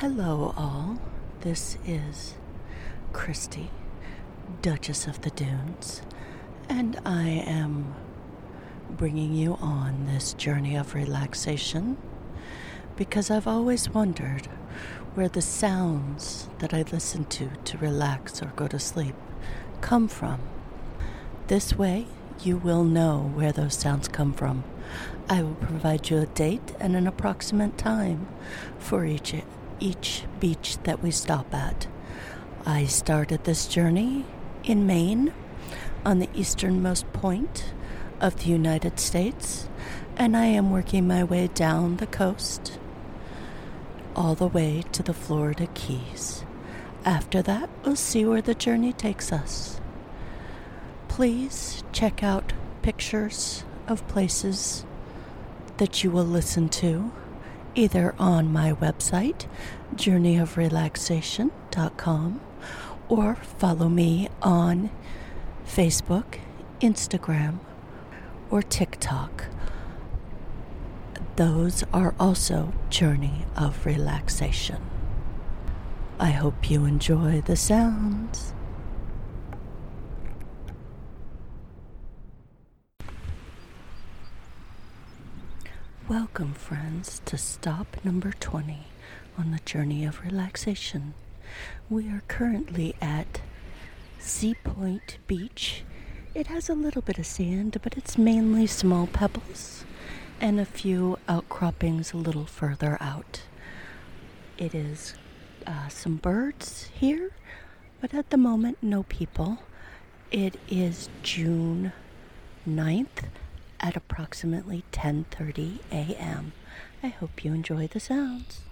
Hello, all. This is Christy, Duchess of the Dunes, and I am bringing you on this journey of relaxation because I've always wondered where the sounds that I listen to to relax or go to sleep come from. This way, you will know where those sounds come from. I will provide you a date and an approximate time for each each beach that we stop at. I started this journey in Maine on the easternmost point of the United States, and I am working my way down the coast all the way to the Florida Keys. After that, we'll see where the journey takes us. Please check out pictures of places that you will listen to either on my website, journeyofrelaxation.com, or follow me on Facebook, Instagram, or TikTok. Those are also Journey of Relaxation. I hope you enjoy the sounds. Welcome, friends, to stop number 20 on the journey of relaxation. We are currently at Sea Point Beach. It has a little bit of sand, but it's mainly small pebbles and a few outcroppings a little further out. It is uh, some birds here, but at the moment, no people. It is June 9th at approximately 10:30 a.m. I hope you enjoy the sounds.